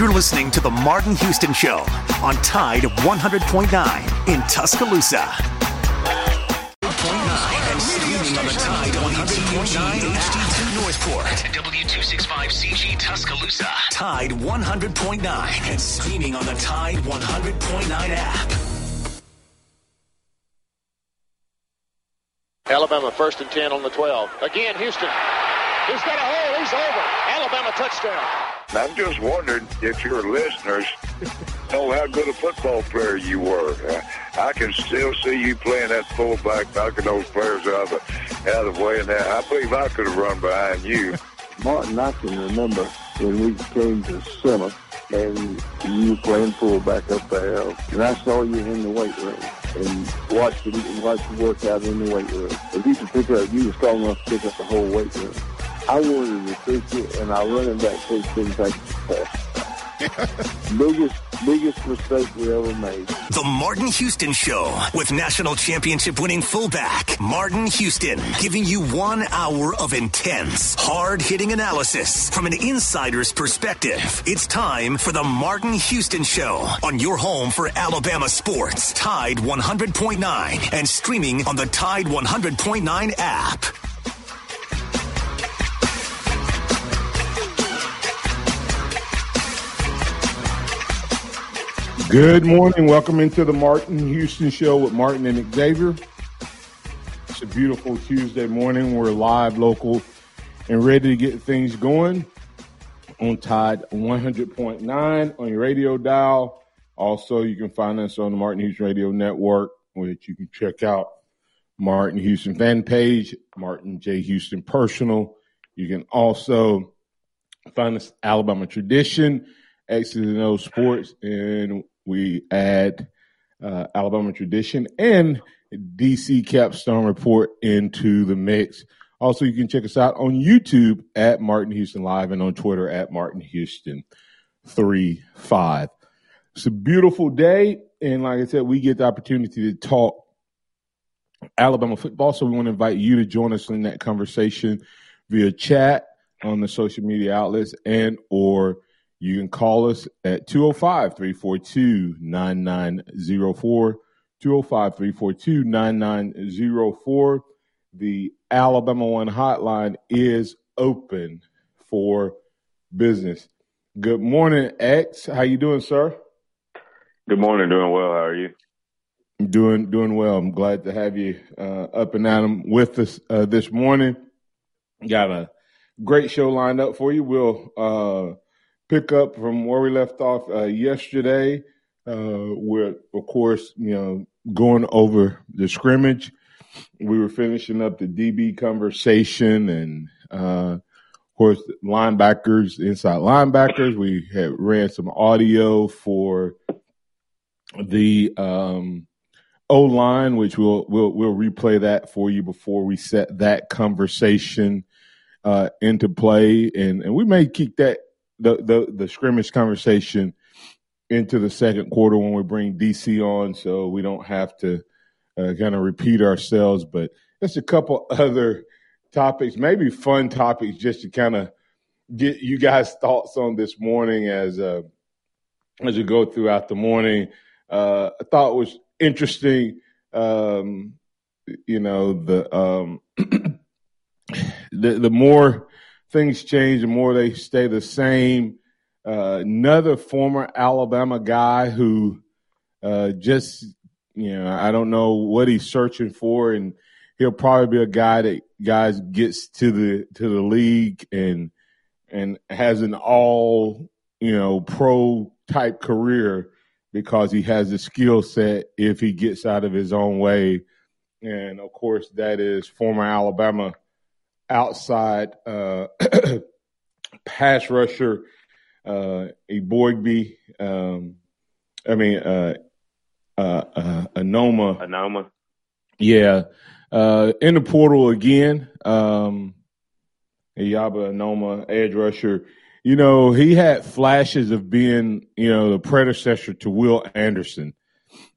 You're listening to The Martin Houston Show on Tide 100.9 in Tuscaloosa. And streaming on the Tide 100.9 HD2 Northport. W265CG Tuscaloosa. Tide 100.9 and streaming on the Tide 100.9 app. Alabama first and 10 on the 12. Again, Houston. He's got a hole. He's over. Alabama touchdown. I'm just wondering if your listeners know how good a football player you were. Uh, I can still see you playing that fullback, knocking those players out of the, out of the way. And that, I believe I could have run behind you. Martin, I can remember when we came to Summer and you playing fullback up there, and I saw you in the weight room and watched you, watched you work out in the weight room. If you could pick up, you were strong enough to pick up the whole weight room. I wanted to fix it, and our running back coach didn't take pass. biggest, biggest mistake we ever made. The Martin Houston Show with national championship winning fullback Martin Houston, giving you one hour of intense, hard hitting analysis from an insider's perspective. It's time for the Martin Houston Show on your home for Alabama sports, Tide 100.9, and streaming on the Tide 100.9 app. Good morning. Welcome into the Martin Houston Show with Martin and Xavier. It's a beautiful Tuesday morning. We're live, local, and ready to get things going on Tide 100.9 on your radio dial. Also, you can find us on the Martin Houston Radio Network, which you can check out Martin Houston fan page, Martin J. Houston personal. You can also find us Alabama Tradition, X's and O Sports, and we add uh, Alabama Tradition and DC Capstone Report into the mix. Also, you can check us out on YouTube at Martin Houston Live and on Twitter at Martin Houston 35. It's a beautiful day. And like I said, we get the opportunity to talk Alabama football. So we want to invite you to join us in that conversation via chat on the social media outlets and or you can call us at 205 342 9904. 205 342 9904. The Alabama One hotline is open for business. Good morning, X. How you doing, sir? Good morning. Doing well. How are you? Doing doing well. I'm glad to have you uh, up and at 'em with us uh, this morning. Got a great show lined up for you. We'll uh, pick up from where we left off uh, yesterday. Uh, we're of course, you know, going over the scrimmage. We were finishing up the DB conversation and, uh, of course, linebackers, inside linebackers. We had ran some audio for the um, O line, which we'll we'll we'll replay that for you before we set that conversation uh, into play, and and we may keep that the the the scrimmage conversation into the second quarter when we bring DC on, so we don't have to uh, kind of repeat ourselves. But just a couple other topics, maybe fun topics, just to kind of get you guys' thoughts on this morning as uh, as you go throughout the morning. Uh, I thought was interesting. Um, you know the um, the the more things change, the more they stay the same. Uh, another former Alabama guy who uh, just, you know, I don't know what he's searching for, and he'll probably be a guy that guys gets to the to the league and and has an all you know pro type career because he has the skill set if he gets out of his own way. And of course, that is former Alabama outside uh, pass rusher, uh, a Boygby, um, I mean, uh, uh, uh, Anoma. Anoma. Yeah. Uh, in the portal again, um, Eyabi Anoma, edge rusher. You know, he had flashes of being, you know, the predecessor to Will Anderson.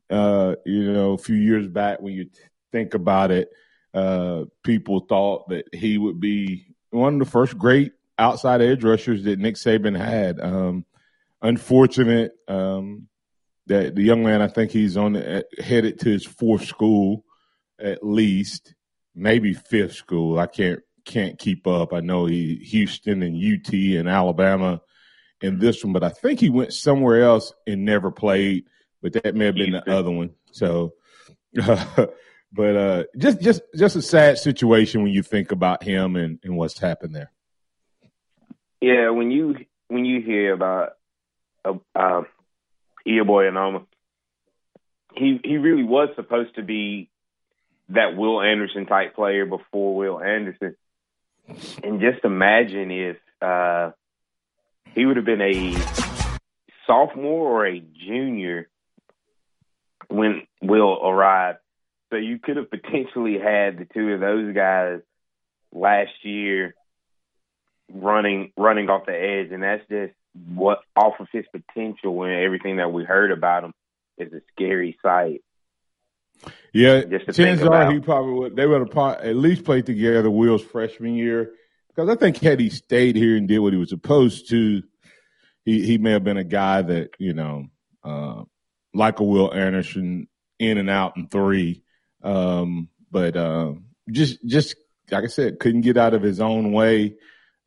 Uh, you know, a few years back when you think about it, uh, people thought that he would be one of the first great outside edge rushers that Nick Saban had. Um, unfortunate um, that the young man. I think he's on the, headed to his fourth school, at least, maybe fifth school. I can't can't keep up. I know he Houston and UT and Alabama in this one, but I think he went somewhere else and never played. But that may have been the other one. So, uh, but uh, just just just a sad situation when you think about him and, and what's happened there. Yeah, when you when you hear about uh, uh, Eyabi Anoma, he he really was supposed to be that Will Anderson type player before Will Anderson. And just imagine if uh, he would have been a sophomore or a junior when Will arrived. So you could have potentially had the two of those guys last year running running off the edge, and that's just what off of his potential and everything that we heard about him is a scary sight. Yeah, just chances are he probably would. They would have at least played together Will's freshman year because I think had he stayed here and did what he was supposed to, he he may have been a guy that you know, uh, like a Will Anderson, in and out in three. Um, but uh, just just like I said, couldn't get out of his own way,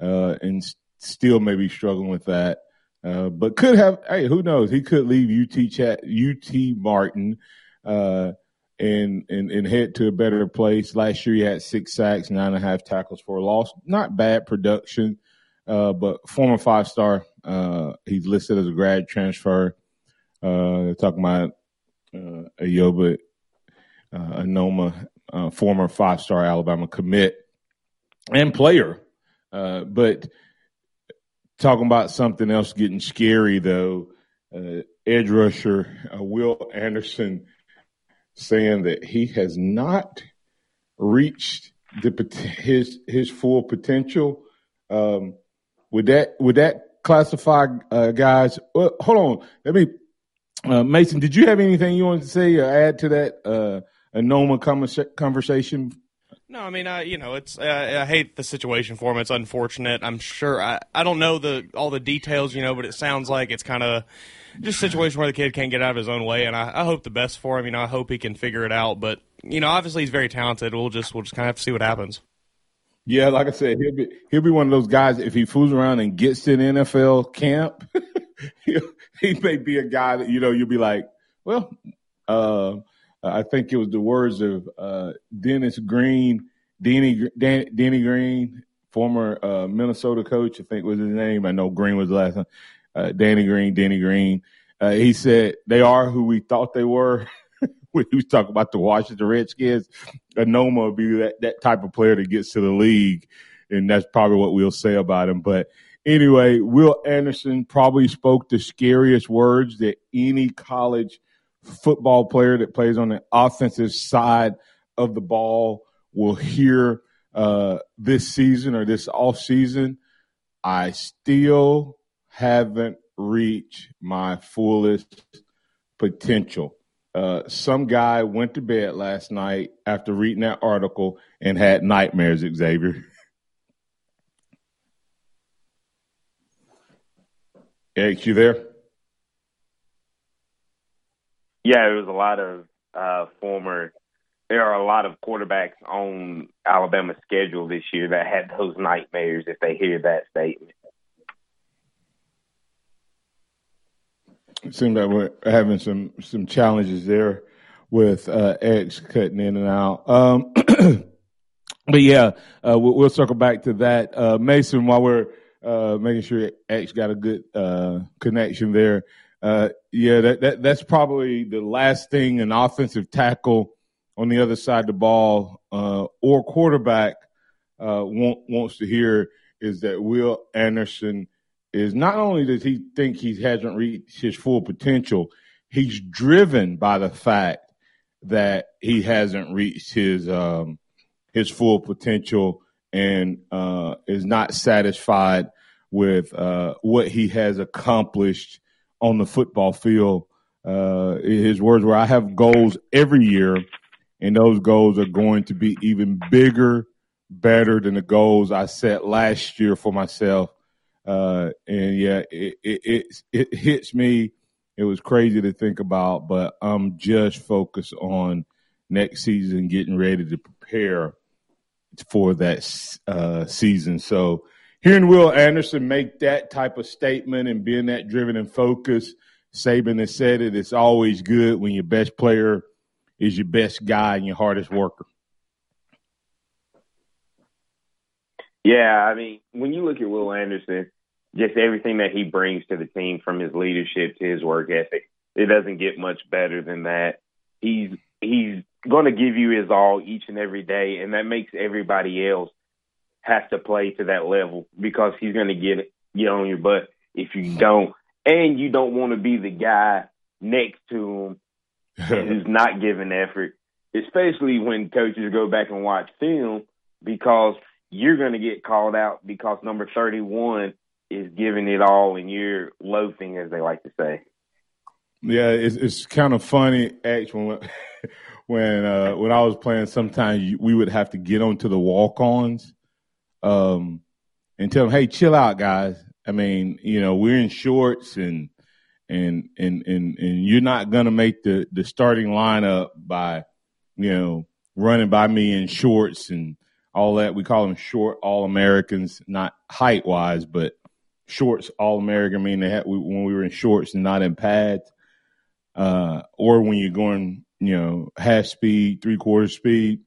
uh, and still maybe struggling with that. Uh, but could have. Hey, who knows? He could leave UT chat UT Martin uh, and, and and head to a better place. Last year he had six sacks, nine and a half tackles for a loss. Not bad production, uh, but former five star. Uh, he's listed as a grad transfer. Uh, talking about uh, Eyabi uh, Anoma, uh, former five star Alabama commit and player. Uh, but talking about something else getting scary though, uh, edge rusher uh, Will Anderson saying that he has not reached the his his full potential. Um, would that would that classify uh, guys? Well, hold on, let me. Uh, Mason, did you have anything you wanted to say or add to that uh, Anoma conversation? No, I mean, I you know, it's uh, I hate the situation for him. It's unfortunate. I'm sure I I don't know the all the details, you know, but it sounds like it's kind of just a situation where the kid can't get out of his own way, and I, I hope the best for him. You know, I hope he can figure it out. But you know, obviously he's very talented. We'll just we'll just kind of have to see what happens. Yeah, like I said, he'll be he'll be one of those guys. If he fools around and gets to an NFL camp, he may be a guy that you know you'll be like, well, uh, I think it was the words of uh, Dennis Green, Danny, Dan, Denny Green, former uh, Minnesota coach. I think was his name. I know Green was the last one uh, Danny Green, Danny Green. Uh, he said they are who we thought they were. when he was talking about the Washington Redskins, Anoma would be that, that type of player that gets to the league, and that's probably what we'll say about him. But anyway, Will Anderson probably spoke the scariest words that any college football player that plays on the offensive side of the ball will hear uh, this season or this off season. I still haven't reached my fullest potential. Uh, some guy went to bed last night after reading that article and had nightmares, Xavier. X, you there? Yeah, there was a lot of uh, former. There are a lot of quarterbacks on Alabama's schedule this year that had those nightmares if they hear that statement. it seemed like we're having some some challenges there with uh, X cutting in and out. Um, but yeah, uh, we'll, we'll, circle back to that. Uh, Mason, while we're uh, making sure X got a good uh, connection there. Uh, yeah, that, that that's probably the last thing an offensive tackle on the other side of the ball or quarterback want, wants to hear is that Will Anderson is not only does he think he hasn't reached his full potential, he's driven by the fact that he hasn't reached his um, his full potential and uh, is not satisfied with uh, what he has accomplished on the football field. Uh, his words were, "I have goals every year, and those goals are going to be even bigger, better than the goals I set last year for myself." Uh, and yeah, it, it, it, it hits me. It was crazy to think about, but I'm just focused on next season, getting ready to prepare for that uh, season. So hearing Will Anderson make that type of statement and being that driven and focused, Saban has said it. It's always good when your best player is your best guy and your hardest worker. Yeah, I mean, when you look at Will Anderson, just everything that he brings to the team from his leadership to his work ethic, it doesn't get much better than that. He's he's going to give you his all each and every day, and that makes everybody else have to play to that level because he's going to get get on your butt if you don't, and you don't want to be the guy next to him who's not giving effort, especially when coaches go back and watch film because you're going to get called out because number 31 is giving it all and you're loafing, as they like to say. Yeah, it's, it's kind of funny, actually. when uh, when I was playing, sometimes we would have to get onto the walk-ons um, and tell them, "Hey, chill out, guys. I mean, you know, we're in shorts and and and and and you're not gonna make the the starting lineup by, you know, running by me in shorts and all that. We call them short All Americans, not height wise, but shorts All American. I mean, they had, when we were in shorts and not in pads, uh, or when you're going you know, half speed, three quarter speed.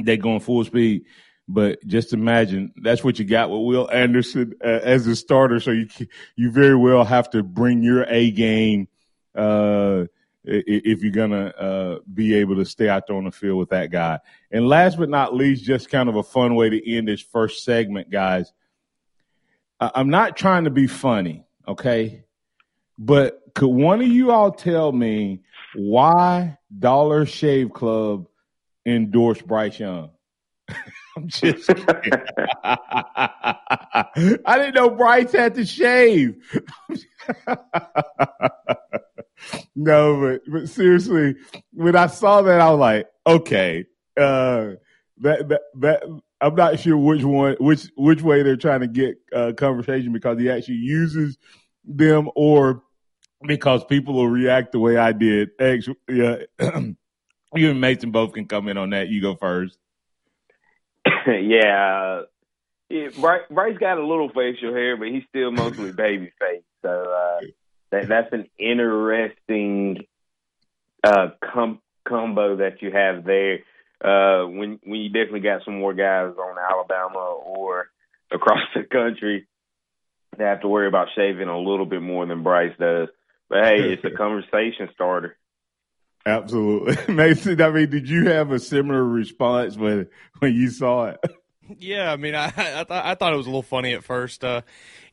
They going full speed. But just imagine that's what you got with Will Anderson uh, as a starter. So you you very well have to bring your A game uh, if you're gonna uh, be able to stay out there on the field with that guy. And last but not least, just kind of a fun way to end this first segment, guys. I'm not trying to be funny, okay? But could one of you all tell me why Dollar Shave Club endorsed Bryce Young? I'm just. I didn't know Bryce had to shave. no, but but seriously, when I saw that, I was like, okay, uh, that that that I'm not sure which one, which which way they're trying to get uh, conversation because he actually uses them or because people will react the way I did. Actually, yeah, you and Mason both can come in on that. You go first. yeah, yeah Bryce, Bryce got a little facial hair, but he's still mostly baby face. So uh, that that's an interesting uh, com- combo that you have there. Uh, when when you definitely got some more guys on Alabama or across the country they have to worry about shaving a little bit more than Bryce does. But hey, it's a conversation starter. Absolutely, Mason. I mean, did you have a similar response when when you saw it? Yeah, I mean, I I, th- I thought it was a little funny at first. Uh,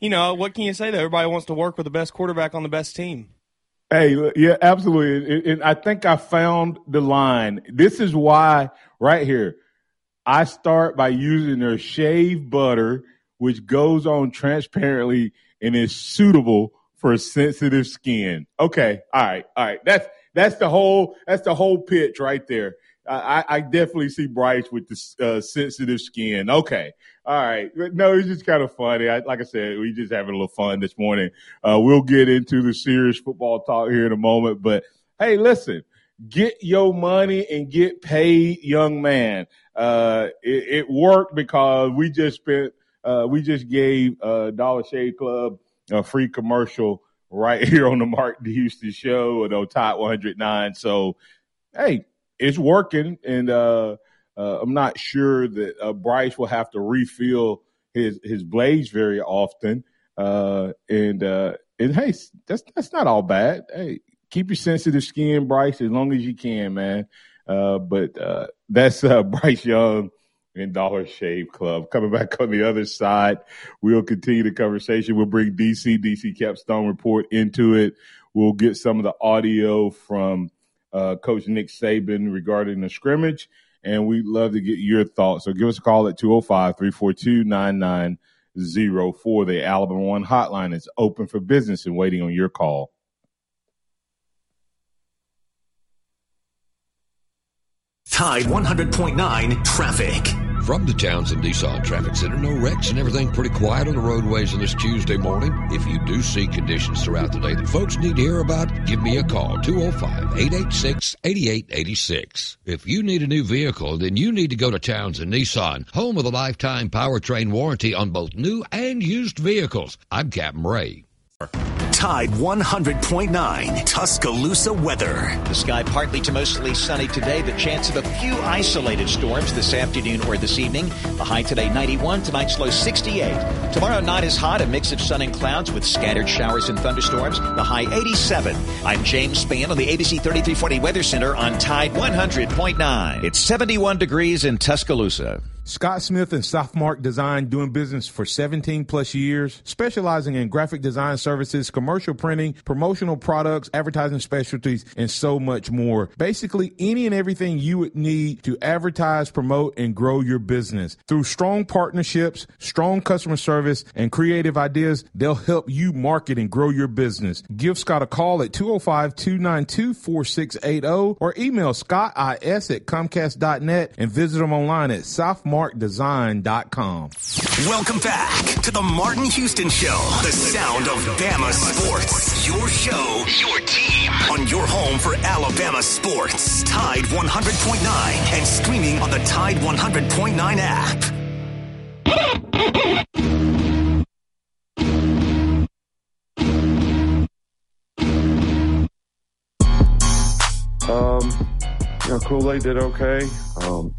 you know, what can you say? That everybody wants to work with the best quarterback on the best team. Hey, yeah, absolutely. And I think I found the line. This is why, right here, I start by using their shave butter, which goes on transparently and is suitable for sensitive skin. Okay, all right, all right. That's that's the whole that's the whole pitch right there. I, I definitely see Bryce with the uh, sensitive skin. Okay, all right. No, it's just kind of funny. I, like I said, we just having a little fun this morning. Uh, we'll get into the serious football talk here in a moment. But hey, listen, get your money and get paid, young man. Uh, it, it, worked because we just spent. Uh, we just gave uh, Dollar Shave Club a free commercial right here on the Mark D. Houston show and on Top 109. So, hey, it's working. And uh, uh, I'm not sure that uh, Bryce will have to refill his, his blades very often. Uh, and, uh, and hey, that's, that's not all bad. Hey, keep your sensitive skin, Bryce, as long as you can, man. Uh, but that's Bryce Young and Dollar Shave Club. Coming back on the other side, we'll continue the conversation. We'll bring DC, DC Capstone Report into it. We'll get some of the audio from uh, Coach Nick Saban regarding the scrimmage, and we'd love to get your thoughts. So give us a call at 205 342 9904. The Alabama One hotline is open for business and waiting on your call. Tide 100.9 traffic. From the Townsend Nissan Traffic Center, no wrecks and everything pretty quiet on the roadways on this Tuesday morning. If you do see conditions throughout the day that folks need to hear about, give me a call, 205-886-8886. If you need a new vehicle, then you need to go to Townsend Nissan, home of the lifetime powertrain warranty on both new and used vehicles. I'm Captain Ray. Tide 100.9 Tuscaloosa weather. The sky partly to mostly sunny today. The chance of a few isolated storms this afternoon or this evening. The high today 91, tonight's low 68. Tomorrow not as hot, a mix of sun and clouds with scattered showers and thunderstorms. The high 87. I'm James Spann on the ABC 3340 Weather Center on Tide 100.9. It's 71 degrees in Tuscaloosa. Scott Smith and Softmark Design doing business for 17 plus years, specializing in graphic design services, commercial printing, promotional products, advertising specialties, and so much more. Basically, any and everything you would need to advertise, promote, and grow your business. Through strong partnerships, strong customer service, and creative ideas, they'll help you market and grow your business. Give Scott a call at 205 292 4680 or email scottis at comcast.net and visit them online at softmark markdesign.com. Welcome back to the Martin Houston Show, the sound of Bama sports. Your show, your team, on your home for Alabama sports. Tide 100.9 and streaming on the Tide 100.9 app. Um, you know, Kool-Aid did okay. Um,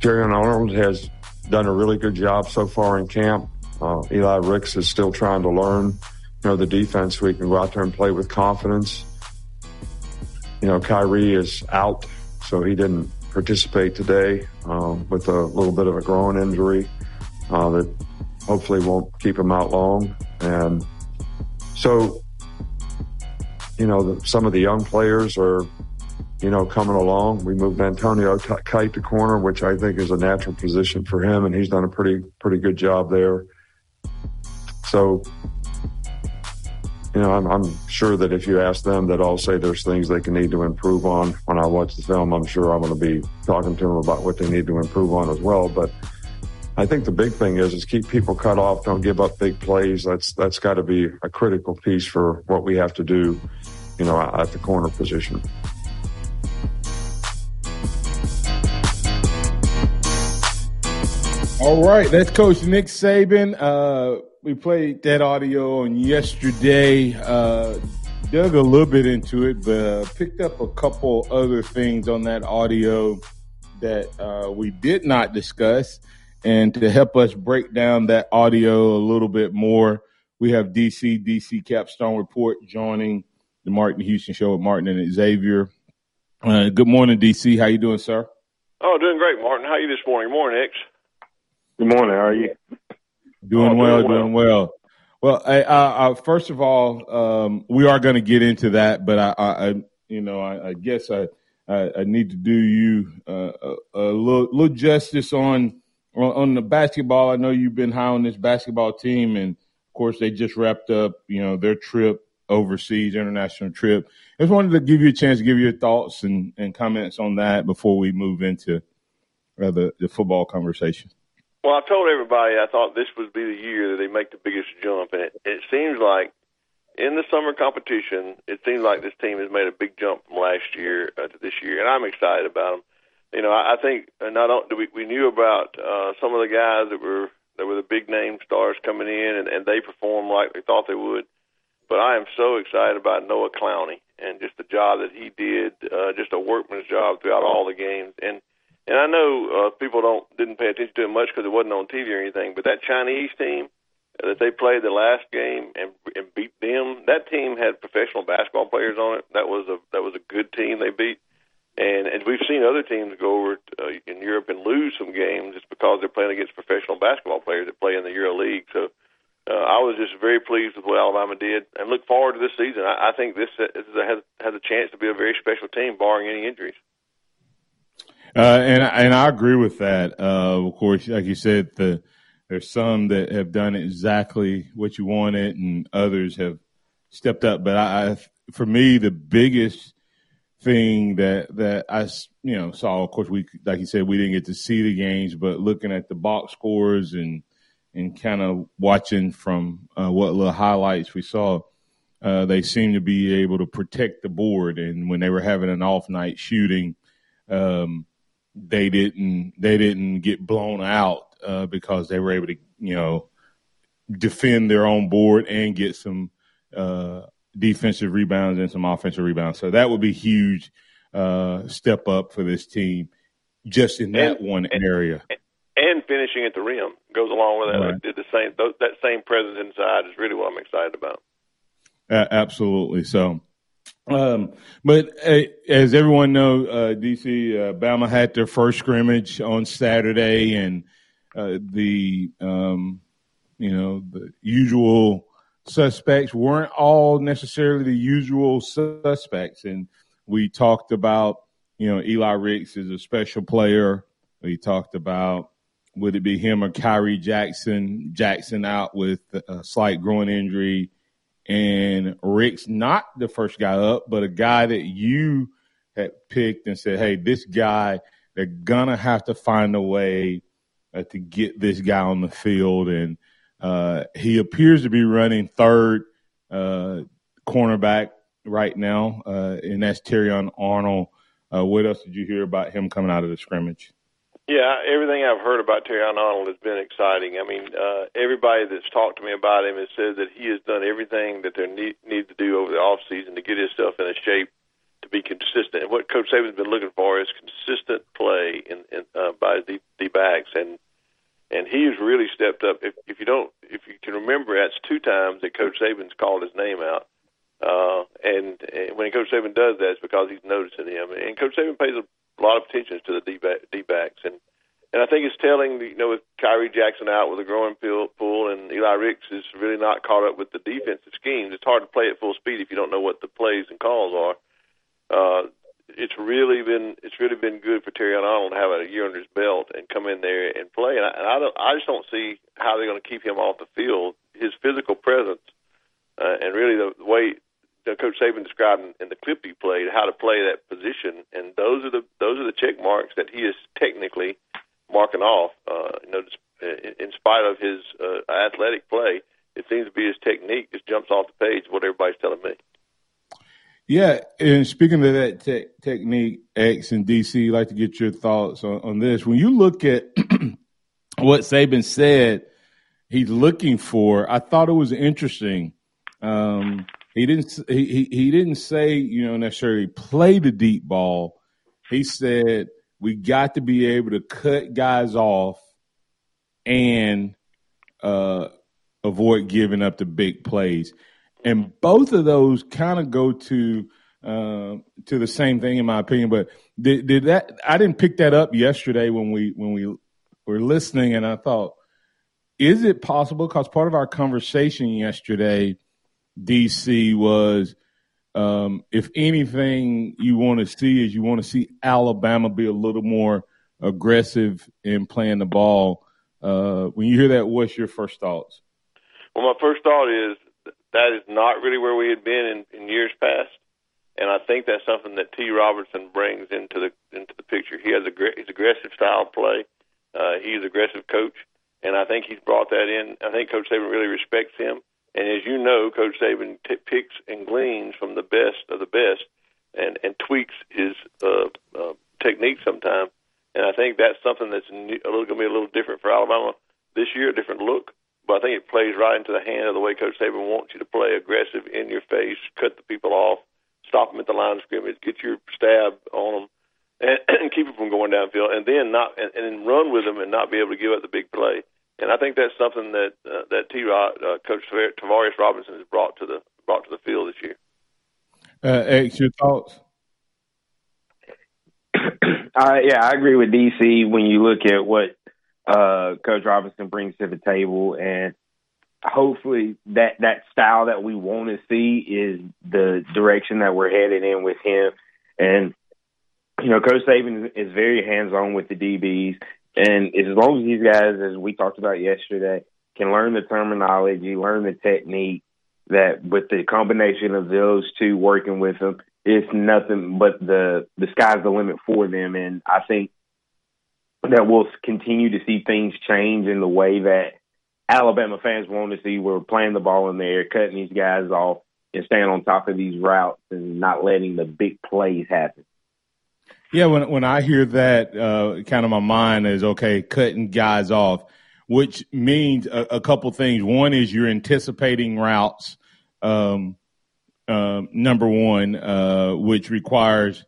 Terrion Arnold has done a really good job so far in camp. Uh, Eli Ricks is still trying to learn, you know, the defense. We can go out there and play with confidence. You know, Khyree is out, so he didn't participate today um, with a little bit of a groin injury uh, that hopefully won't keep him out long. And so, you know, the, some of the young players are you know, coming along. We moved Antonio Kite to corner, which I think is a natural position for him, and he's done a pretty pretty good job there. So, you know, I'm, I'm sure that if you ask them, that I'll say there's things they can need to improve on. When I watch the film, I'm sure I'm going to be talking to them about what they need to improve on as well. But I think the big thing is is keep people cut off, don't give up big plays. That's that's got to be a critical piece for what we have to do, you know, at the corner position. All right, that's Coach Nick Saban. Uh, we played that audio on yesterday. Uh, dug a little bit into it, but uh, picked up a couple other things on that audio that uh, we did not discuss. And to help us break down that audio a little bit more, we have DC DC Capstone Report joining the Martin Houston Show with Martin and Xavier. Uh, good morning, DC. How you doing, sir? Oh, doing great, Martin. How are you this morning? Morning, X. Good morning. How are you? Doing, oh, well, doing well. Well, I, I, I, first of all, um, we are going to get into that, but I, I you know, I, guess I, I, need to do you uh, a, a little, little, justice on, on, on the basketball. I know you've been high on this basketball team, and of course, they just wrapped up, you know, their trip overseas, international trip. I just wanted to give you a chance to give your thoughts and, and comments on that before we move into uh, the, the football conversation. Well, I told everybody I thought this would be the year that they make the biggest jump, and it, it seems like in the summer competition, it seems like this team has made a big jump from last year uh, to this year, and I'm excited about them. You know, I, I think not only we, we knew about uh, some of the guys that were that were the big name stars coming in, and, and they performed like they thought they would. But I am so excited about Noah Clowney and just the job that he did, uh, just a workman's job throughout all the games, and and I know uh, people don't didn't pay attention to it much because it wasn't on TV or anything. But that Chinese team uh, that they played the last game and, and beat them, that team had professional basketball players on it. That was a that was a good team they beat. And, and we've seen other teams go over uh, in Europe and lose some games just because they're playing against professional basketball players that play in the Euro League. So uh, I was just very pleased with what Alabama did, and look forward to this season. I, I think this, this has has a chance to be a very special team, barring any injuries. Uh, and and I agree with that. Uh, of course, like you said, the there's some that have done exactly what you wanted, and others have stepped up. But I, I for me, the biggest thing that that I you know saw. Of course, we like you said we didn't get to see the games, but looking at the box scores and and kind of watching from uh, what little highlights we saw, uh, they seemed to be able to protect the board. And when they were having an off night shooting, um, they didn't they didn't get blown out uh, because they were able to you know defend their own board and get some uh, defensive rebounds and some offensive rebounds. So that would be huge uh, step up for this team just in that and, one and, area. And finishing at the rim goes along with that. Right. Did the same that same presence inside is really what I'm excited about. Uh, absolutely. So, um, but uh, as everyone knows, uh, DC uh, Bama had their first scrimmage on Saturday, and uh, the um, you know the usual suspects weren't all necessarily the usual suspects. And we talked about, you know, Eli Ricks is a special player. We talked about would it be him or Khyree Jackson? Jackson out with a slight groin injury. And Ricks not the first guy up, but a guy that you had picked and said, hey, this guy, they're to have to find a way uh, to get this guy on the field. And uh, he appears to be running third uh, cornerback right now, uh, and that's Terrion Arnold. Uh, what else did you hear about him coming out of the scrimmage? Yeah, everything I've heard about Terrion Arnold has been exciting. I mean, uh, everybody that's talked to me about him has said that he has done everything that they need, need to do over the off season to get himself in a shape to be consistent. And what Coach Saban's been looking for is consistent play in, in uh, by the D backs, and and he's really stepped up. If, if you don't, if you can remember, that's two times that Coach Saban's called his name out. Uh, and, and when Coach Saban does that, it's because he's noticing him. And Coach Saban pays a lot of attention to the D backs, and and I think it's telling. You know, with Khyree Jackson out with a groin pull, and Eli Ricks is really not caught up with the defensive schemes. It's hard to play at full speed if you don't know what the plays and calls are. Uh, it's really been it's really been good for Terrion Arnold to have a year under his belt and come in there and play. And I, and I don't I just don't see how they're going to keep him off the field. His physical presence uh, and really the way Coach Saban described in, in the clip he played how to play that position, and those are the those are the check marks that he is technically marking off. Uh, you know, in spite of his uh, athletic play, it seems to be his technique just jumps off the page. What everybody's telling me. Yeah, and speaking of that te- technique, X and DC, I'd like to get your thoughts on, on this. When you look at what Saban said he's looking for, I thought it was interesting. Um, he didn't he, he, didn't say you know necessarily play the deep ball. He said we got to be able to cut guys off and uh, avoid giving up the big plays and both of those kind of go to uh, to the same thing in my opinion. But did, did that? I didn't pick that up yesterday when we when we were listening, and I thought, is it possible? Because part of our conversation yesterday, DC was. Um, if anything you want to see is you want to see Alabama be a little more aggressive in playing the ball. Uh, when you hear that, what's your first thoughts? Well, my first thought is that is not really where we had been in, in years past. And I think that's something that T. Robertson brings into the into the picture. He has a he's aggressive style of play. Uh, he's aggressive coach, and I think he's brought that in. I think Coach Saban really respects him. And as you know, Coach Saban t- picks and gleans from the best of the best, and and tweaks his uh, uh, technique sometimes. And I think that's something that's new, a little going to be a little different for Alabama this year, a different look but I think it plays right into the hand of the way Coach Saban wants you to play aggressive, in your face, cut the people off, stop them at the line of scrimmage, get your stab on them, and, and keep them from going downfield, and then not and, and run with them and not be able to give up the big play. And I think that's something that uh, that T. Rob, uh, Coach Travaris Robinson has brought to the brought to the field this year. Uh, X, your thoughts? Uh, yeah, I agree with DC when you look at what uh, Coach Robinson brings to the table, and hopefully that that style that we want to see is the direction that we're headed in with him. And you know, Coach Saban is very hands on with the DBs, and as long as these guys, as we talked about yesterday, can learn the terminology, learn the technique, that with the combination of those two working with them, it's nothing but the the sky's the limit for them, and I think that we'll continue to see things change in the way that Alabama fans want to see. We're playing the ball in the air, cutting these guys off, and staying on top of these routes, and not letting the big plays happen. Yeah, when when I hear that, uh, kind of my mind is okay, cutting guys off, which means a, a couple things. One is you're anticipating routes, um, uh, number one, uh, which requires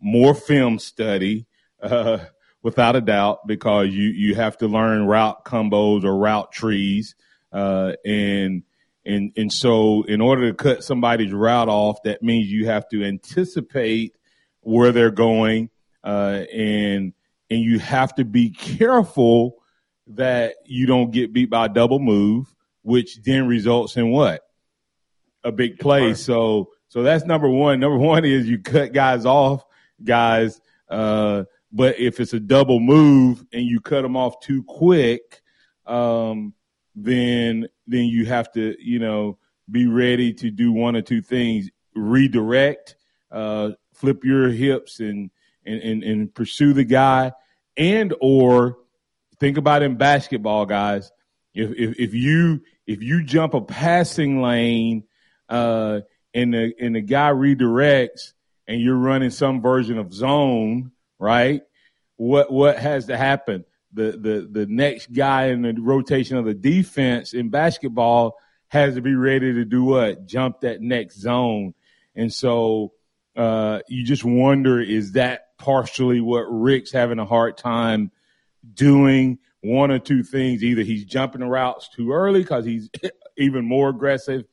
more film study, uh, without a doubt, because you you have to learn route combos or route trees, uh, and and and so in order to cut somebody's route off, that means you have to anticipate where they're going, uh, and and you have to be careful that you don't get beat by a double move, which then results in what a big play. So so that's number one. Number one is you cut guys off, guys. Uh, but if it's a double move and you cut them off too quick, um, then then you have to you know be ready to do one or two things: redirect, uh, flip your hips, and and, and, and pursue the guy, and or think about in basketball, guys. If, if, if you if you jump a passing lane uh, and the and the guy redirects and you're running some version of zone, right? What what has to happen? The the the next guy in the rotation of the defense in basketball has to be ready to do what? Jump that next zone. And so uh, you just wonder is that partially what Rick's having a hard time doing? One or two things. Either he's jumping the routes too early because he's even more aggressive,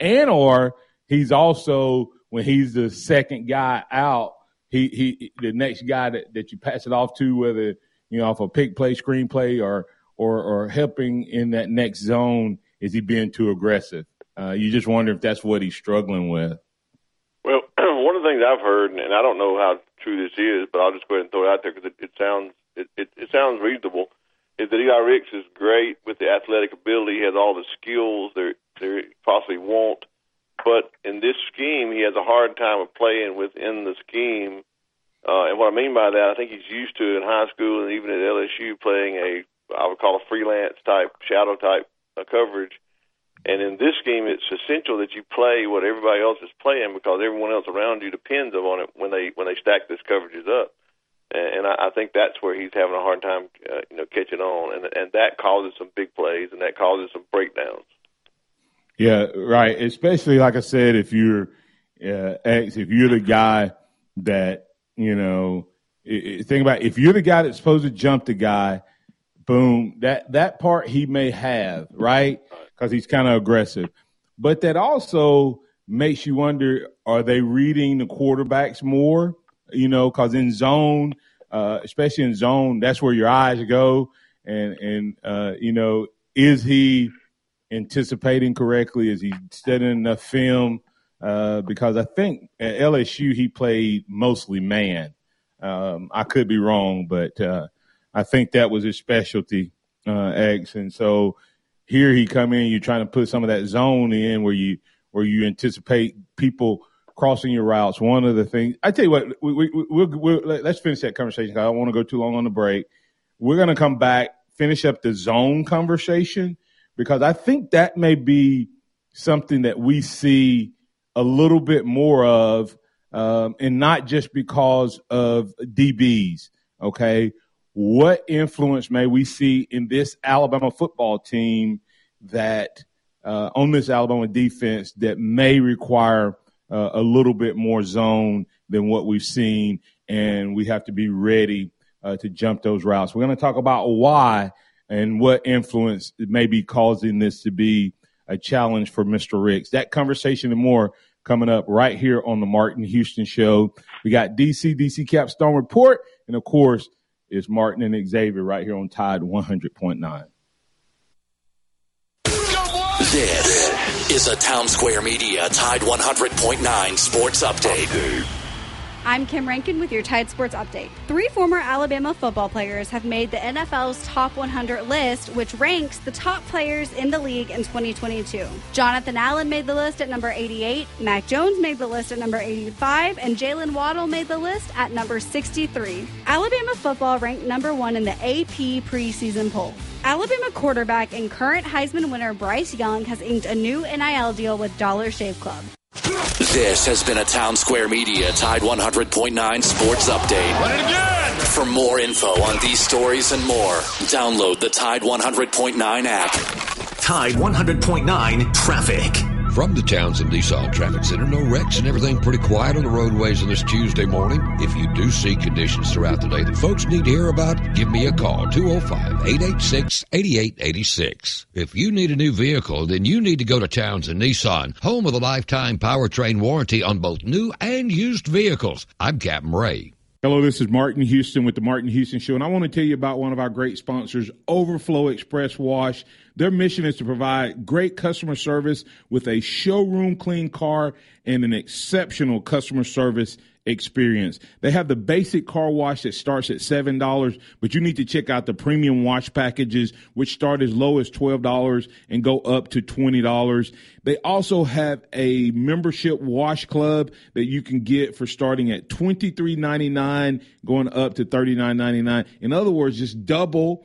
and or he's also when he's the second guy out, he he the next guy that, that you pass it off to, whether you know off a pick play, screen play, or or or helping in that next zone, is he being too aggressive? Uh, you just wonder if that's what he's struggling with. Well, one of the things I've heard, and I don't know how true this is, but I'll just go ahead and throw it out there because it, it sounds it, it, it sounds reasonable. Is that Eli Ricks is great with the athletic ability, he has all the skills there there possibly won't, but in this scheme, he has a hard time of playing within the scheme. Uh, and what I mean by that, I think he's used to in high school and even at LSU playing a I would call a freelance type shadow type uh, coverage and in this game, it's essential that you play what everybody else is playing because everyone else around you depends on it when they when they stack this coverages up. And, and I, I think that's where he's having a hard time, uh, you know, catching on, and and that causes some big plays and that causes some breakdowns. Yeah, right. Especially like I said, if you're uh, X, if you're the guy that you know, think about it, if you're the guy that's supposed to jump the guy, boom, that that part he may have right because he's kind of aggressive. But that also makes you wonder: Are they reading the quarterbacks more? You know, because in zone, uh, especially in zone, that's where your eyes go. And and uh, you know, is he anticipating correctly? Is he studying enough film? Uh, because I think at LSU he played mostly man. Um, I could be wrong, but uh, I think that was his specialty, uh, X. And so here he come in, you're trying to put some of that zone in where you where you anticipate people crossing your routes. One of the things I tell you what, we, we, we'll, we'll, let's finish that conversation. I don't want to go too long on the break. We're going to come back, finish up the zone conversation because I think that may be something that we see a little bit more of, um, and not just because of DBs. Okay, what influence may we see in this Alabama football team that uh, on this Alabama defense that may require uh, a little bit more zone than what we've seen, and we have to be ready uh, to jump those routes. We're going to talk about why and what influence may be causing this to be a challenge for Mr. Ricks. That conversation and more coming up right here on the Martin Houston Show. We got DC, DC Capstone Report, and of course, it's Martin and Xavier right here on Tide 100.9. This is a Town Square Media Tide 100.9 Sports Update. I'm Kim Rankin with your Tide Sports Update. Three former Alabama football players have made the NFL's Top 100 list, which ranks the top players in the league in 2022. Jonathan Allen made the list at number 88, Mac Jones made the list at number 85, and Jaylen Waddle made the list at number 63. Alabama football ranked number one in the AP preseason poll. Alabama quarterback and current Heisman winner Bryce Young has inked a new NIL deal with Dollar Shave Club. This has been a Town Square Media Tide 100.9 Sports Update. Run it again! For more info on these stories and more, download the Tide 100.9 app. Tide 100.9 Traffic. From the Townsend Nissan Traffic Center, no wrecks and everything pretty quiet on the roadways on this Tuesday morning. If you do see conditions throughout the day that folks need to hear about, give me a call, 205-886-8886. If you need a new vehicle, then you need to go to Townsend Nissan, home of the lifetime powertrain warranty on both new and used vehicles. I'm Captain Ray. Hello, this is Martin Houston with the Martin Houston Show, and I want to tell you about one of our great sponsors, Overflow Express Wash. Their mission is to provide great customer service with a showroom clean car and an exceptional customer service experience. They have the basic car wash that starts at $7, but you need to check out the premium wash packages, which start as low as $12 and go up to $20. They also have a membership wash club that you can get for starting at $23.99, going up to $39.99. In other words, just double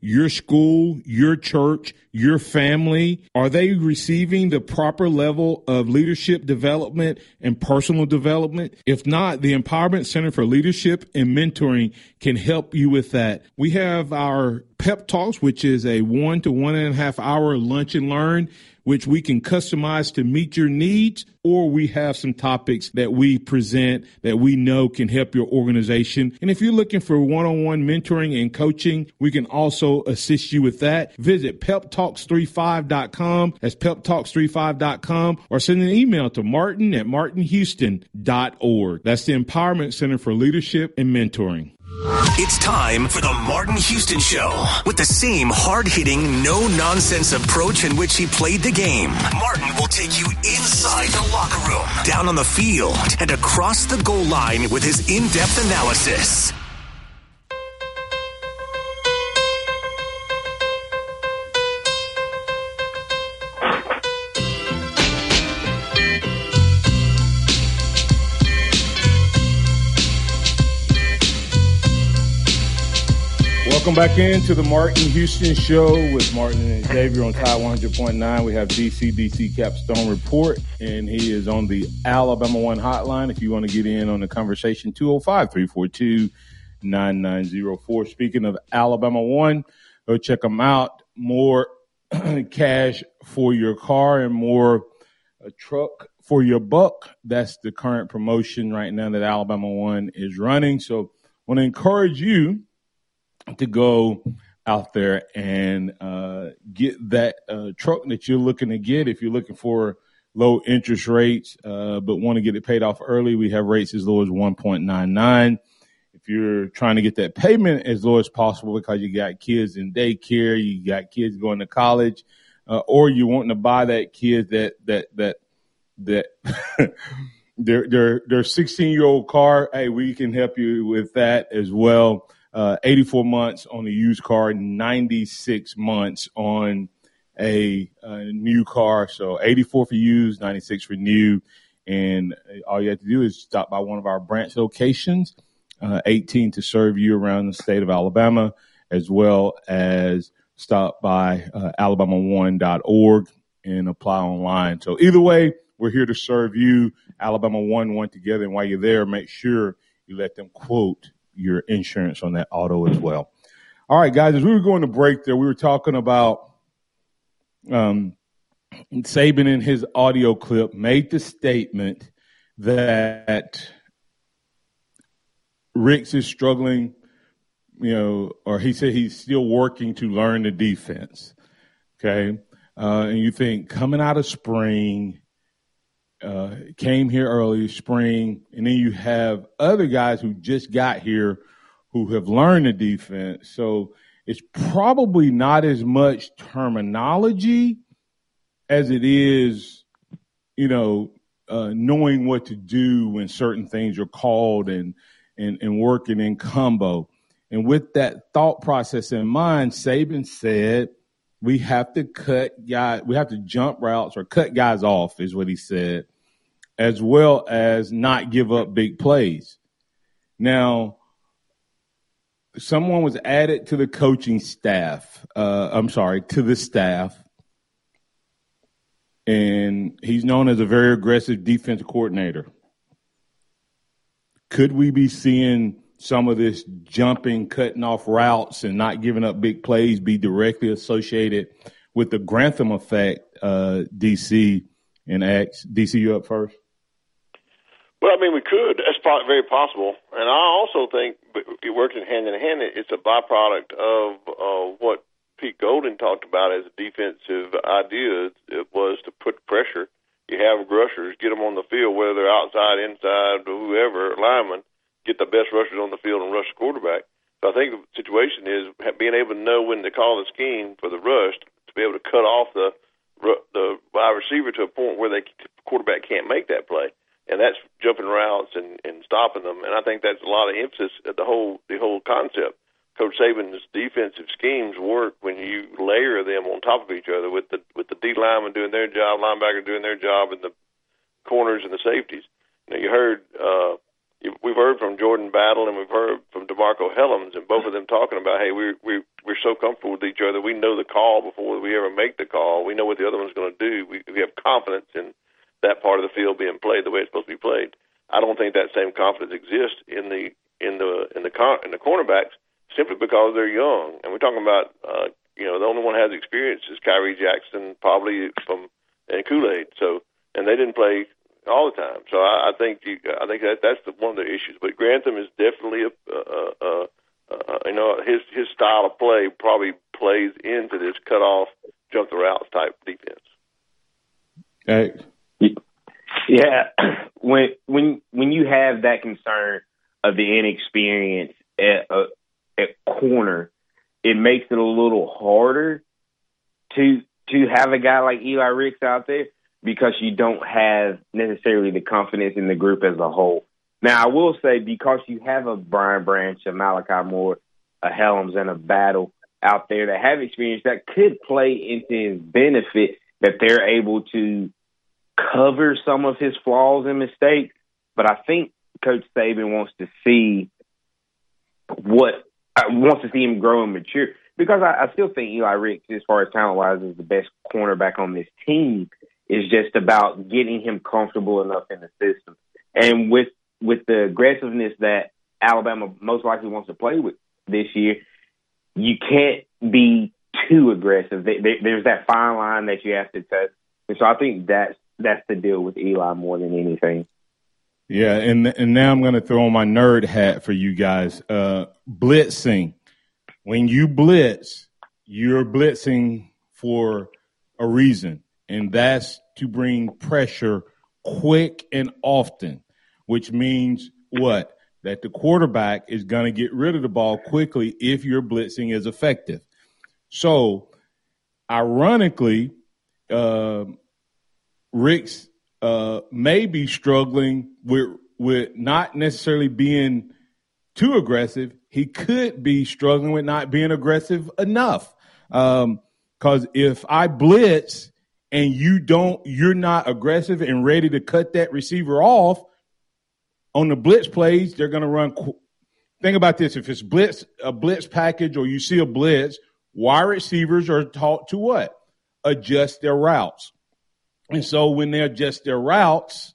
your school, your church, your family, are they receiving the proper level of leadership development and personal development? If not, the Empowerment Center for Leadership and Mentoring can help you with that. We have our pep talks, which is a one to one and a half hour lunch and learn which we can customize to meet your needs, or we have some topics that we present that we know can help your organization. And if you're looking for one on one mentoring and coaching, we can also assist you with that. Visit peptalks35.com. That's peptalks35.com or send an email to martin at martinhouston.org. That's the Empowerment Center for Leadership and Mentoring. It's time for the Martin Houston Show. With the same hard hitting, no nonsense approach in which he played the game, Martin will take you inside the locker room, down on the field, and across the goal line with his in depth analysis. Welcome back into the Martin Houston Show with Martin and Xavier on Tide 100.9. We have DC DC Capstone Report, and he is on the Alabama One hotline. If you want to get in on the conversation, 205 342 9904. Speaking of Alabama One, go check them out. More cash for your car and more a truck for your buck. That's the current promotion right now that Alabama One is running. So I want to encourage you to go out there and uh, get that uh, truck that you're looking to get. If you're looking for low interest rates, uh, but want to get it paid off early, we have rates as low as 1.99. If you're trying to get that payment as low as possible because you got kids in daycare, you got kids going to college, uh, or you're wanting to buy that kid that that that that their their their 16 year old car, hey, we can help you with that as well uh, 84 months on a used car, 96 months on a, a, new car. So 84 for used, 96 for new. And all you have to do is stop by one of our branch locations, uh, 18 to serve you around the state of Alabama, as well as stop by uh, alabama1.org and apply online. So either way, we're here to serve you. Alabama One, one together. And while you're there, make sure you let them quote your insurance on that auto as well. All right, guys, as we were going to break there, we were talking about um, Saban in his audio clip made the statement that Ricks is struggling, you know, or he said he's still working to learn the defense. Okay. Uh, and you think coming out of spring, uh, came here early, spring, and then you have other guys who just got here who have learned the defense. So it's probably not as much terminology as it is, you know, uh, knowing what to do when certain things are called and, and, and working in combo. And with that thought process in mind, Saban said we have to cut guys, we have to jump routes or cut guys off, is what he said, as well as not give up big plays. Now, someone was added to the coaching staff. Uh, I'm sorry, to the staff, and he's known as a very aggressive defense coordinator. Could we be seeing some of this jumping, cutting off routes, and not giving up big plays be directly associated with the Grantham effect? Uh, DC and X. DC, you up first? Well, I mean, we could. That's very possible. And I also think it works in hand in hand. It's a byproduct of uh, what Pete Golding talked about as a defensive idea. It was to put pressure. You have rushers, get them on the field, whether they're outside, inside, whoever, lineman, get the best rushers on the field and rush the quarterback. So I think the situation is being able to know when to call the scheme for the rush to be able to cut off the the wide receiver to a point where the quarterback can't make that play and that's jumping routes and, and stopping them. And I think that's a lot of emphasis at the whole the whole concept. Coach Saban's defensive schemes work when you layer them on top of each other with the with the D lineman doing their job, linebacker doing their job, and the corners and the safeties. Know, you heard uh, we've heard from Jordan Battle and we've heard from DeMarcco Hellams, and both of them talking about, hey, we we we're so comfortable with each other. We know the call before we ever make the call. We know what the other one's going to do. We we have confidence in that part of the field being played the way it's supposed to be played. I don't think that same confidence exists in the in the in the in the cornerbacks simply because they're young. And we're talking about uh, you know the only one has experience is Khyree Jackson, probably from and Kool Aid. So and they didn't play all the time. So I, I think you, I think that that's the, one of the issues. But Grantham is definitely a, a, a, a you know his his style of play probably plays into this cut off jump the routes type defense. Hey, yeah, when when when you have that concern of the inexperience at uh, at corner, it makes it a little harder to to have a guy like Eli Ricks out there because you don't have necessarily the confidence in the group as a whole. Now, I will say because you have a Brian Branch, a Malachi Moore, a Hellams, and a Battle out there that have experience that could play into his benefit that they're able to cover some of his flaws and mistakes, but I think Coach Saban wants to see what uh, wants to see him grow and mature because I, I still think Eli Ricks, as far as talent wise, is the best cornerback on this team. Is just about getting him comfortable enough in the system, and with with the aggressiveness that Alabama most likely wants to play with this year, you can't be too aggressive. There's that fine line that you have to touch, and so I think that's that's the deal with Eli more than anything. Yeah, and and now I'm going to throw on my nerd hat for you guys. Uh, blitzing. When you blitz, you're blitzing for a reason, and that's to bring pressure quick and often, which means what? That the quarterback is going to get rid of the ball quickly if your blitzing is effective. So, ironically, uh, Ricks uh, may be struggling with with not necessarily being too aggressive. He could be struggling with not being aggressive enough. Because um, if I blitz and you don't, you're not aggressive and ready to cut that receiver off on the blitz plays, they're going to run. Think about this: if it's blitz, a blitz package, or you see a blitz, wide receivers are taught to what? Adjust their routes. And so when they adjust their routes,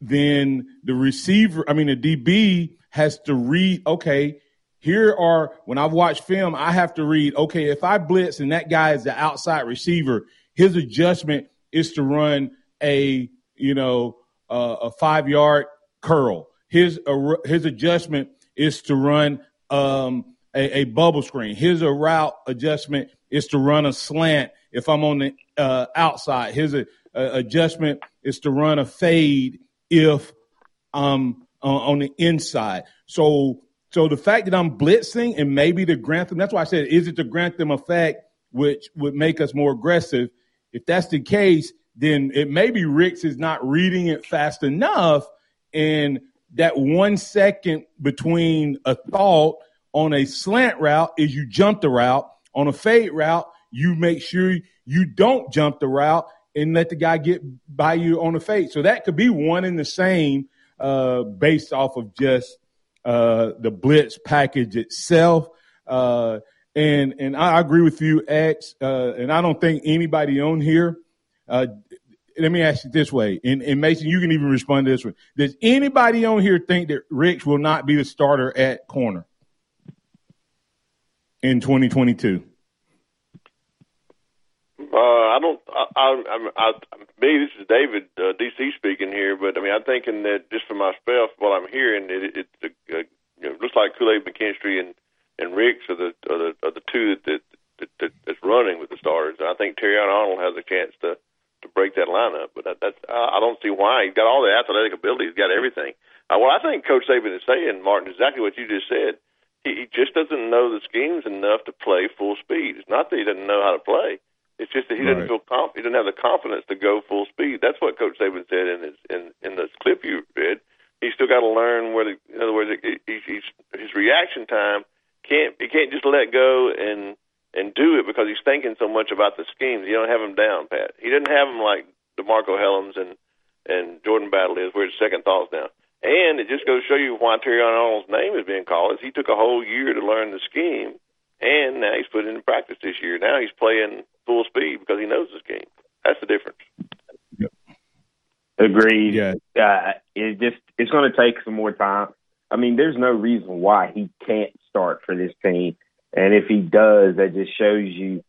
then the receiver, I mean, the DB has to read, okay, here are, when I've watched film, I have to read, okay, if I blitz and that guy is the outside receiver, his adjustment is to run a, you know, uh, a five yard curl. His, uh, his adjustment is to run um, a, a, bubble screen. His a route adjustment is to run a slant if I'm on the uh, outside. His a, a adjustment is to run a fade if I'm uh, on the inside. So, so the fact that I'm blitzing and maybe the Grantham, that's why I said, is it the Grantham effect, which would make us more aggressive? If that's the case, then it maybe Ricks is not reading it fast enough. And that one second between a thought on a slant route is you jump the route. On a fade route, you make sure you don't jump the route and let the guy get by you on the fade. So that could be one and the same uh, based off of just uh, the blitz package itself. Uh, and and I agree with you, X. Uh, and I don't think anybody on here. Uh, let me ask you this way, and, and Mason, you can even respond to this one. Does anybody on here think that Ricks will not be the starter at corner in 2022? Uh, I don't. I, I, I, I, me, this is David uh, DC speaking here, but I mean, I'm thinking that just for myself, what I'm hearing, it, it, it uh, know, looks like Kool Aid McKinstry and and Ricks are the are the, are the two that, that, that, that that's running with the starters. And I think Terrion Arnold has a chance to to break that lineup, but that, that's I, don't see why. He's got all the athletic ability. He's got everything. Uh, well, I think Coach Saban is saying, Martin, exactly what you just said. He, he just doesn't know the schemes enough to play full speed. It's not that he doesn't know how to play it's just that he doesn't feel comp- he doesn't have the confidence to go full speed. That's what Coach Saban said in his in in the clip you read. He's still got to learn where the in other words he, he's, his reaction time can't he can't just let go and and do it because he's thinking so much about the schemes. You don't have him down, Pat. He didn't have him like DeMarcco Hellams and and Jordan Battle is where his second thoughts now. And it just goes to show you why Terrion Arnold's name is being called. Is he took a whole year to learn the scheme, and now he's put it in practice this year. Now he's playing full speed because he knows this game. That's the difference. Yep. Agreed. Yeah. Uh, it just it's going to take some more time. I mean, there's no reason why he can't start for this team, and if he does, that just shows you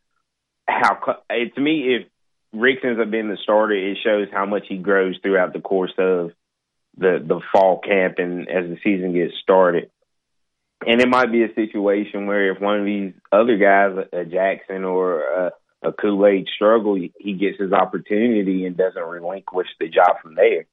how. To me, if Rick ends up being the starter, it shows how much he grows throughout the course of the the fall camp and as the season gets started. And it might be a situation where if one of these other guys, a Jackson or a a Kool Aid struggle, he gets his opportunity and doesn't relinquish the job from there.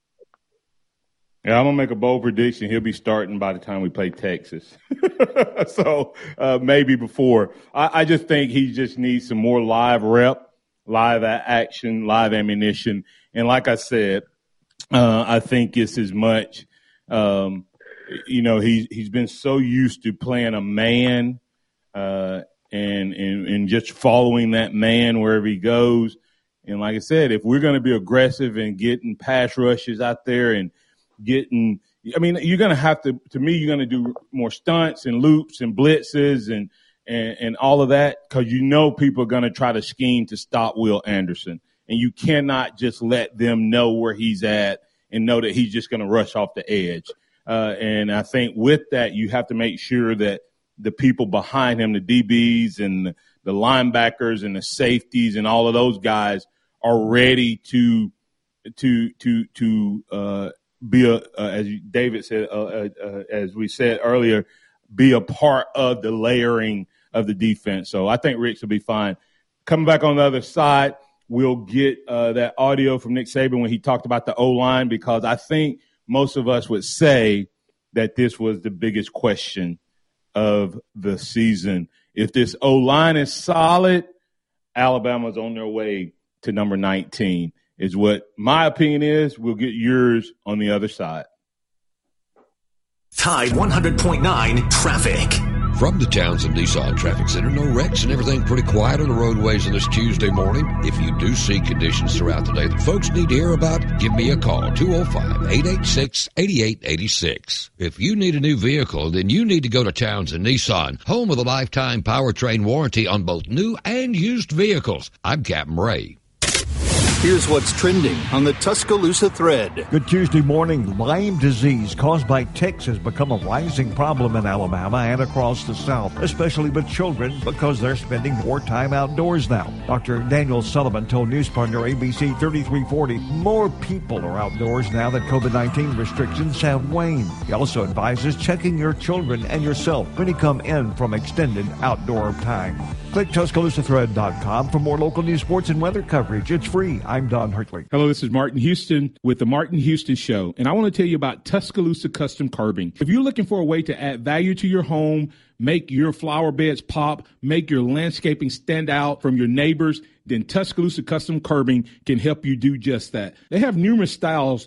Yeah, I'm gonna make a bold prediction. He'll be starting by the time we play Texas. so uh, maybe before. I, I, just think he just needs some more live rep, live action, live ammunition. And like I said, uh, I think it's as much. Um, you know, he's he's been so used to playing a man uh, and, and, and just following that man wherever he goes. And like I said, if we're going to be aggressive and getting pass rushes out there and getting, I mean, you're going to have to, to me, you're going to do more stunts and loops and blitzes and, and, and all of that because you know people are going to try to scheme to stop Will Anderson. And you cannot just let them know where he's at and know that he's just going to rush off the edge. Uh, and I think with that, you have to make sure that the people behind him, the DBs and the linebackers and the safeties and all of those guys are ready to to to to uh, be a uh, as David said uh, uh, uh, as we said earlier, be a part of the layering of the defense. So I think Ricks will be fine. Coming back on the other side, we'll get uh, that audio from Nick Saban when he talked about the O line because I think most of us would say that this was the biggest question of the season. If this O line is solid, Alabama's on their way to number 19, is what my opinion is. We'll get yours on the other side. Tide 100.9 traffic. From the Townsend Nissan Traffic Center, no wrecks and everything pretty quiet on the roadways on this Tuesday morning. If you do see conditions throughout the day that folks need to hear about, give me a call, 205-886-8886. If you need a new vehicle, then you need to go to Townsend Nissan, home of the lifetime powertrain warranty on both new and used vehicles. I'm Captain Ray. Here's what's trending on the Tuscaloosa thread. Good Tuesday morning. Lyme disease caused by ticks has become a rising problem in Alabama and across the South, especially with children because they're spending more time outdoors now. Dr. Daniel Sullivan told news partner ABC 3340 more people are outdoors now that COVID 19 restrictions have waned. He also advises checking your children and yourself when you come in from extended outdoor time. Click TuscaloosaThread.com for more local news, sports, and weather coverage. It's free. I'm Don Hartley. Hello, this is Martin Houston with the Martin Houston Show, and I want to tell you about Tuscaloosa Custom Curbing. If you're looking for a way to add value to your home, make your flower beds pop, make your landscaping stand out from your neighbors, then Tuscaloosa Custom Curbing can help you do just that. They have numerous styles,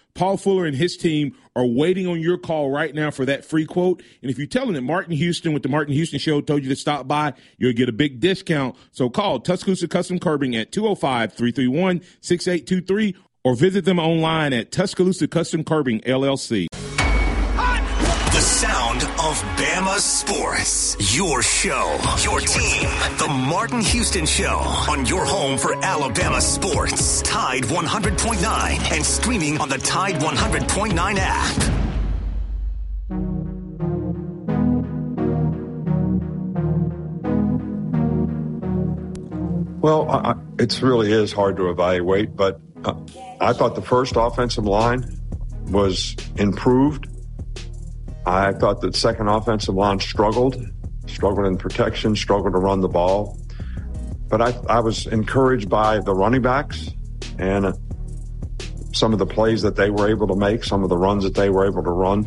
Paul Fuller and his team are waiting on your call right now for that free quote. And if you tell them that Martin Houston with the Martin Houston Show told you to stop by, you'll get a big discount. So call Tuscaloosa Custom Curbing at 205 331 6823 or visit them online at Tuscaloosa Custom Curbing LLC. Sound of Bama sports. Your show, your team. The Martin Houston Show on your home for Alabama sports. Tide 100.9 and streaming on the Tide 100.9 app. Well, it really is hard to evaluate, but uh, I thought the first offensive line was improved. I thought that second offensive line struggled, struggled in protection, struggled to run the ball. But I, I was encouraged by the running backs and some of the plays that they were able to make, some of the runs that they were able to run.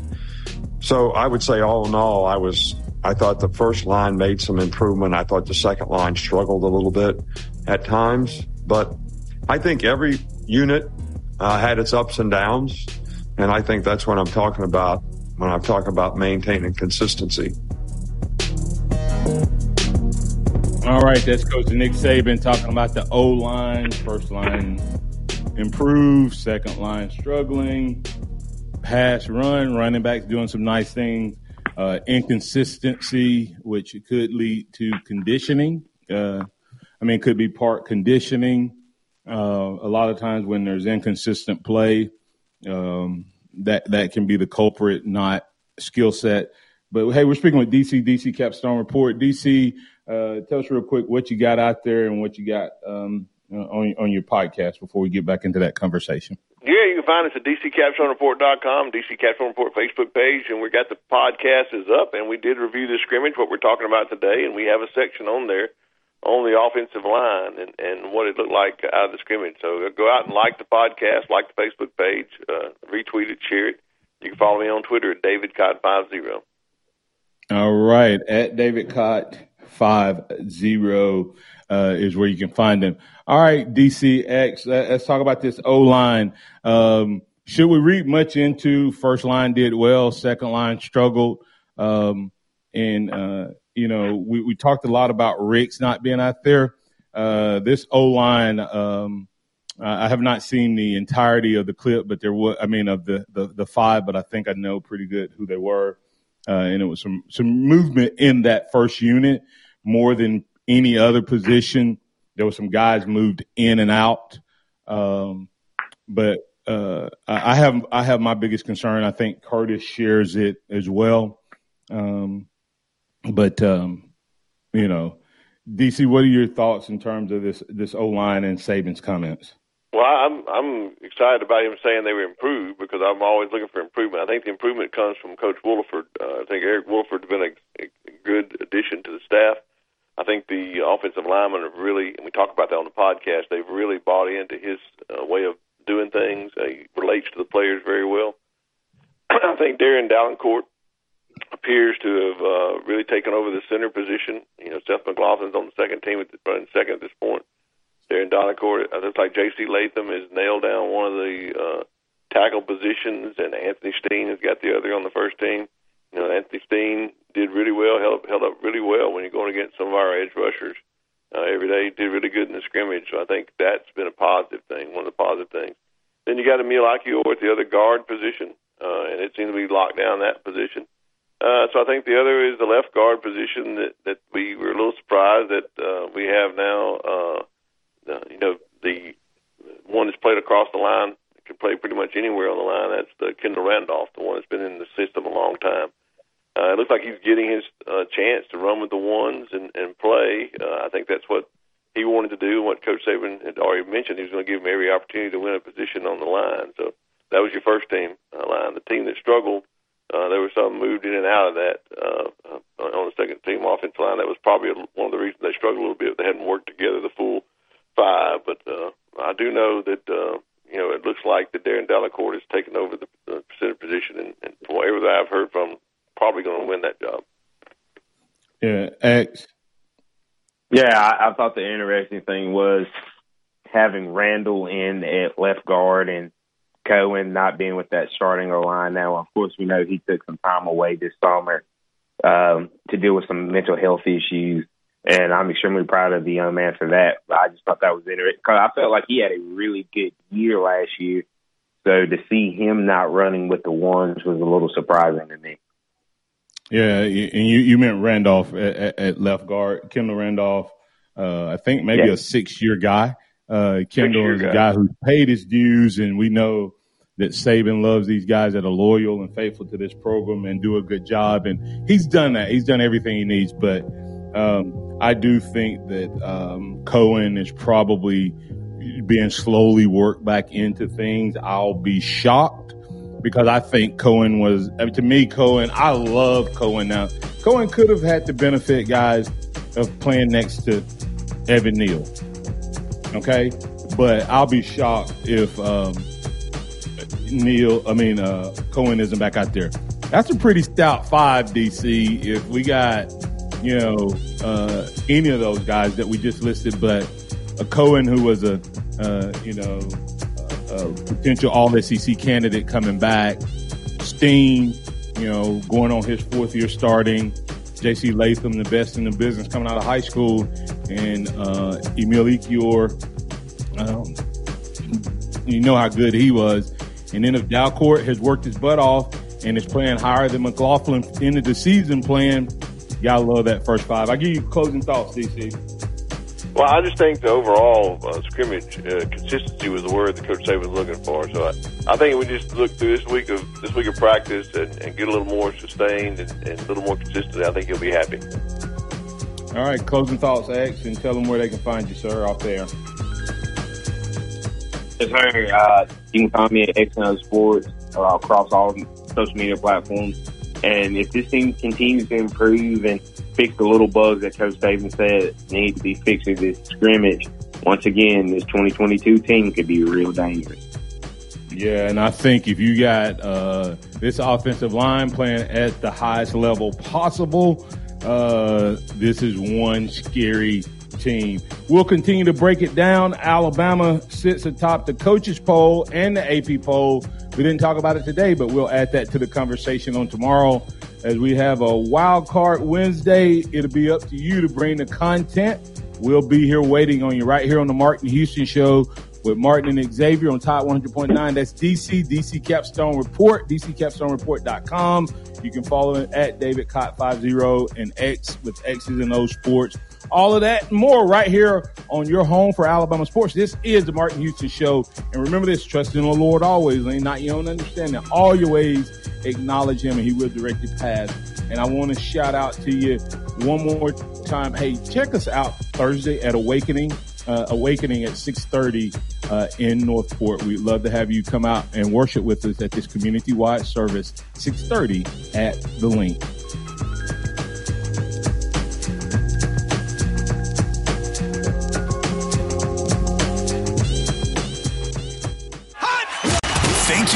So I would say, all in all, I was I thought the first line made some improvement. I thought the second line struggled a little bit at times, but I think every unit uh, had its ups and downs, and I think that's what I'm talking about when I talk about maintaining consistency. All right, that's Coach Nick Saban talking about the O line. First line improved, second line struggling, pass run, running backs doing some nice things uh, inconsistency, which could lead to conditioning. Uh, I mean, could be part conditioning. Uh, a lot of times when there's inconsistent play, um, that that can be the culprit, not skill set. But hey, we're speaking with DC, DC Capstone Report. DC, uh, tell us real quick what you got out there and what you got um, on on your podcast before we get back into that conversation. Yeah, you can find us at dccapstonereport.com, DC Capstone Report Facebook page, and we got the podcast is up, and we did review the scrimmage, what we're talking about today, and we have a section on there on the offensive line and, and what it looked like out of the scrimmage. So go out and like the podcast, like the Facebook page, uh, retweet it, share it. You can follow me on Twitter at DavidCott50. All right, at David Cott five zero uh, is where you can find them. All right, DCX, let's talk about this O line. Um, should we read much into first line did well, second line struggled, um, and uh, you know we, we talked a lot about Ricks not being out there. Uh, this O line, um, I have not seen the entirety of the clip, but there was, I mean, of the, the, the five, but I think I know pretty good who they were. Uh, and it was some, some movement in that first unit more than any other position. There were some guys moved in and out. Um, but, uh, I have, I have my biggest concern. I think Curtis shares it as well. Um, but, um, you know, DC, what are your thoughts in terms of this, this O line and Saban's comments? Well, I'm I'm excited about him saying they were improved because I'm always looking for improvement. I think the improvement comes from Coach Wolford. Uh, I think Eric Wolford's been a, a good addition to the staff. I think the offensive linemen have really, and we talk about that on the podcast, they've really bought into his uh, way of doing things. Uh, he relates to the players very well. I think Darren Dalcourt appears to have uh, really taken over the center position. You know, Seth McLaughlin's on the second team at the, running second at this point. Darren Dalcourt, it looks like J.C. Latham has nailed down one of the uh, tackle positions, and Anthony Steen has got the other on the first team. You know, Anthony Steen did really well, held, held up really well when you're going against some of our edge rushers uh, every day. Did really good in the scrimmage, so I think that's been a positive thing, one of the positive things. Then you got Emil Ekiyor at the other guard position, uh, and it seemed to be locked down that position. Uh, so I think the other is the left guard position that, that we were a little surprised that uh, we have now. Uh, uh, you know, the one that's played across the line can play pretty much anywhere on the line. That's the Kendall Randolph, the one that's been in the system a long time. Uh, it looks like he's getting his uh, chance to run with the ones and, and play. Uh, I think that's what he wanted to do. What Coach Saban had already mentioned, he was going to give him every opportunity to win a position on the line. So that was your first team uh, line. The team that struggled, uh, there was some moved in and out of that uh, uh, on the second team offensive line. That was probably one of the reasons they struggled a little bit. They hadn't worked together the full five, but uh, I do know that. Uh, you know, it looks like that Darren Dalcourt has taken over the, the center position, and, and from whatever I've heard from probably going to win that job. Yeah, X. Yeah, I, I thought the interesting thing was having Randall in at left guard and Cohen not being with that starting line. Now, of course, we know he took some time away this summer um, to deal with some mental health issues, and I'm extremely proud of the young man for that. I just thought that was interesting because I felt like he had a really good year last year. So to see him not running with the ones was a little surprising to me. Yeah, and you, you meant Randolph at, at left guard, Kendall Randolph. Uh, I think maybe yeah. a six year guy. Uh, Kendall is a guy who's paid his dues, and we know that Saban loves these guys that are loyal and faithful to this program and do a good job. And he's done that. He's done everything he needs. But um, I do think that um, Cohen is probably being slowly worked back into things. I'll be shocked because I think Cohen was, I mean, to me, Cohen, I love Cohen now. Cohen could have had the benefit, guys, of playing next to Evan Neal. Okay. But I'll be shocked if um, Neal, I mean, uh, Cohen isn't back out there. That's a pretty stout five, DC, if we got, you know, uh, any of those guys that we just listed, but a Cohen who was a, uh, you know, a potential All SEC candidate coming back. Steen, you know, going on his fourth year starting. J.C. Latham, the best in the business coming out of high school, and uh, Emil Ekiyor. Um, you know how good he was. And then if Dalcourt has worked his butt off and is playing higher than McLaughlin into the season playing, y'all love that first five. I give you closing thoughts, DC. Well, I just think the overall uh, scrimmage uh, consistency was the word that Coach Saban was looking for. So I, I think we just look through this week of this week of practice and, and get a little more sustained and, and, a little more consistent. I think he'll be happy. All right, closing thoughts, X, and tell them where they can find you, sir, off there. Yes, sir. Uh, you can find me at XNO Sports uh, across all social media platforms. And if this team continues to improve and fix the little bugs that Coach Saban said need to be fixed in this scrimmage, once again, this 2022 team could be real dangerous. Yeah, and I think if you got uh, this offensive line playing at the highest level possible, uh, this is one scary team. We'll continue to break it down. Alabama sits atop the coaches poll and the AP poll. We didn't talk about it today, but we'll add that to the conversation on tomorrow as we have a wild card Wednesday. It'll be up to you to bring the content. We'll be here waiting on you right here on the Martin Houston Show with Martin and Xavier on Top 100.9. That's DC, DC Capstone Report, DCCapstoneReport.com. You can follow it at David Cott 50 and X with X's and O Sports. All of that and more right here on your home for Alabama sports. This is the Martin Houston Show. And remember this, trust in the Lord always, lean not your own understanding. All your ways, acknowledge him and he will direct your path. And I want to shout out to you one more time. Hey, check us out Thursday at Awakening. Uh, awakening at 6.30 uh, in northport. We'd love to have you come out and worship with us at this community-wide service 6.30 at the link